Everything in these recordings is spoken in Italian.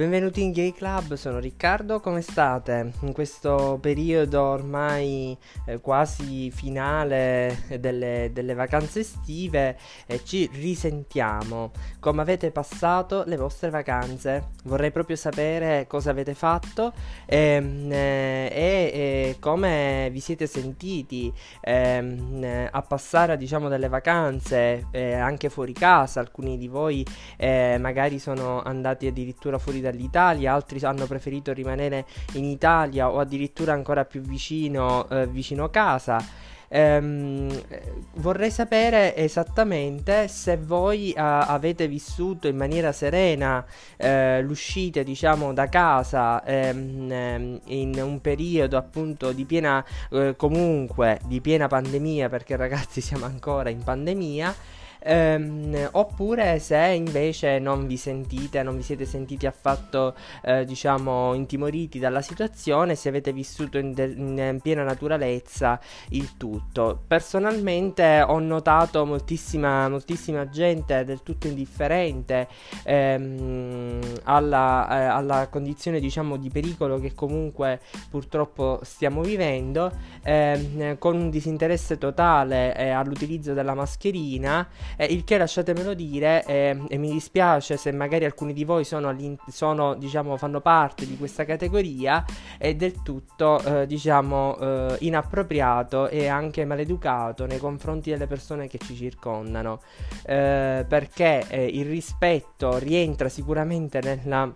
Benvenuti in Gay Club, sono Riccardo, come state? In questo periodo ormai eh, quasi finale delle, delle vacanze estive eh, ci risentiamo. Come avete passato le vostre vacanze? Vorrei proprio sapere cosa avete fatto ehm, eh, e eh, come vi siete sentiti ehm, a passare diciamo delle vacanze eh, anche fuori casa. Alcuni di voi eh, magari sono andati addirittura fuori dall'Italia, altri hanno preferito rimanere in Italia o addirittura ancora più vicino, eh, vicino casa. Ehm, vorrei sapere esattamente se voi uh, avete vissuto in maniera serena eh, l'uscita, diciamo, da casa ehm, ehm, in un periodo appunto di piena, eh, comunque di piena pandemia, perché ragazzi siamo ancora in pandemia. Ehm, oppure se invece non vi sentite, non vi siete sentiti affatto, eh, diciamo, intimoriti dalla situazione, se avete vissuto in, de- in, piena naturalezza il tutto. Personalmente ho notato moltissima, moltissima gente del tutto indifferente ehm, alla, eh, alla, condizione, diciamo, di pericolo che comunque purtroppo stiamo vivendo, ehm, con un disinteresse totale eh, all'utilizzo della mascherina eh, il che lasciatemelo dire, eh, e mi dispiace se magari alcuni di voi sono, sono diciamo, fanno parte di questa categoria, è del tutto, eh, diciamo, eh, inappropriato e anche maleducato nei confronti delle persone che ci circondano, eh, perché eh, il rispetto rientra sicuramente nella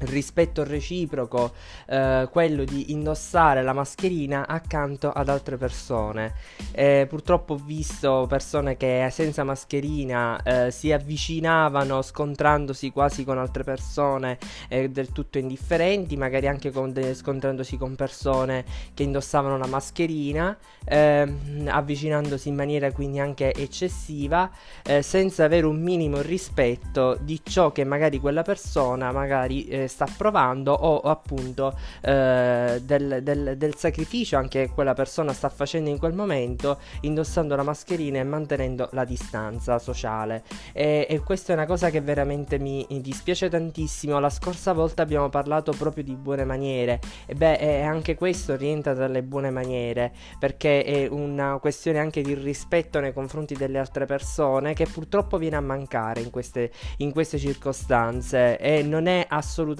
rispetto reciproco, eh, quello di indossare la mascherina accanto ad altre persone. Eh, purtroppo ho visto persone che senza mascherina eh, si avvicinavano scontrandosi quasi con altre persone eh, del tutto indifferenti, magari anche con de- scontrandosi con persone che indossavano la mascherina, ehm, avvicinandosi in maniera quindi anche eccessiva, eh, senza avere un minimo rispetto di ciò che magari quella persona magari sta provando o appunto eh, del, del, del, sacrificio anche quella persona sta facendo in quel momento indossando la mascherina e mantenendo la distanza sociale. E, e questa è una cosa che veramente mi dispiace tantissimo. La scorsa volta abbiamo parlato proprio di buone maniere. E beh anche questo rientra tra le buone maniere perché è una questione anche di rispetto nei confronti delle altre persone che purtroppo viene a mancare in queste, in queste circostanze. E non è assolutamente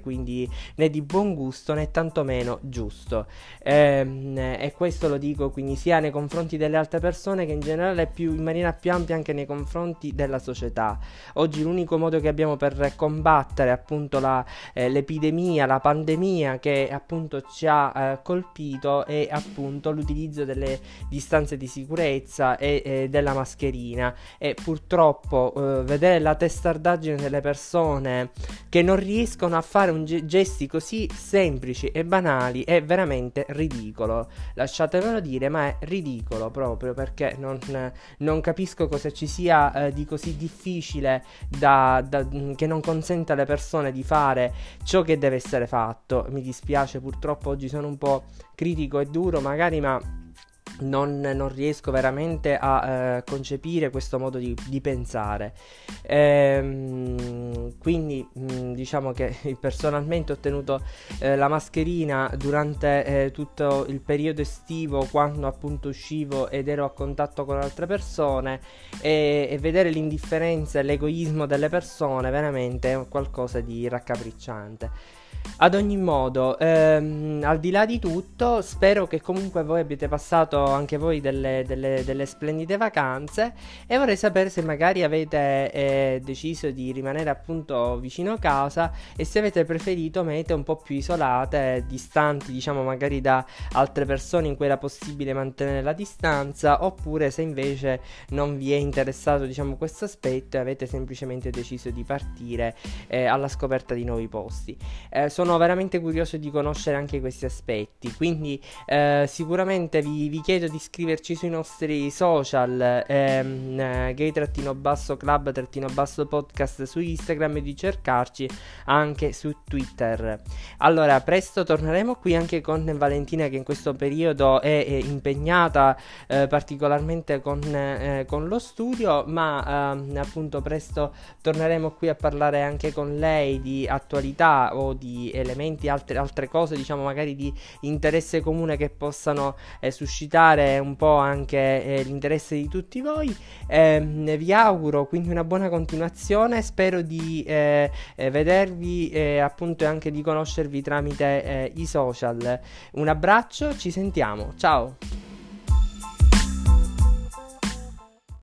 quindi né di buon gusto né tantomeno giusto. Ehm, e questo lo dico quindi sia nei confronti delle altre persone che in generale più, in maniera più ampia anche nei confronti della società. Oggi l'unico modo che abbiamo per combattere appunto la, eh, l'epidemia, la pandemia che appunto ci ha eh, colpito è appunto l'utilizzo delle distanze di sicurezza e eh, della mascherina e purtroppo eh, vedere la testardaggine delle persone che non riescono a fare ge- gesti così semplici e banali è veramente ridicolo. Lasciatemelo dire, ma è ridicolo proprio perché non, non capisco cosa ci sia eh, di così difficile da, da, che non consente alle persone di fare ciò che deve essere fatto. Mi dispiace, purtroppo oggi sono un po' critico e duro, magari, ma non, non, riesco veramente a eh, concepire questo modo di, di pensare. Ehm, quindi mh, mm, diciamo che personalmente ho tenuto eh, la mascherina durante eh, tutto il periodo estivo quando appunto uscivo ed ero a contatto con altre persone e, e vedere l'indifferenza e l'egoismo delle persone veramente è qualcosa di raccapricciante. Ad ogni modo, ehm, al di là di tutto, spero che comunque voi abbiate passato anche voi delle, delle, delle splendide vacanze e vorrei sapere se magari avete eh, deciso di rimanere appunto vicino a casa e se avete preferito mete un po' più isolate, distanti diciamo magari da altre persone in cui era possibile mantenere la distanza oppure se invece non vi è interessato diciamo questo aspetto e avete semplicemente deciso di partire eh, alla scoperta di nuovi posti. Eh, sono veramente curioso di conoscere anche questi aspetti. Quindi eh, sicuramente vi, vi, chiedo di iscriverci sui nostri social, ehm, eh, gay-club-podcast su Instagram e di cercarci anche su Twitter. Allora, presto torneremo qui anche con Valentina che in questo periodo è, è impegnata eh, particolarmente con, eh, con, lo studio, ma ehm, appunto presto torneremo qui a parlare anche con lei di attualità o di elementi, altre, altre cose, diciamo magari di interesse comune che possano eh, suscitare un po' anche eh, l'interesse di tutti voi. Ehm, vi auguro quindi una buona continuazione, spero di eh, eh vedervi appunto e anche di conoscervi tramite i social. Un abbraccio, ci sentiamo, ciao!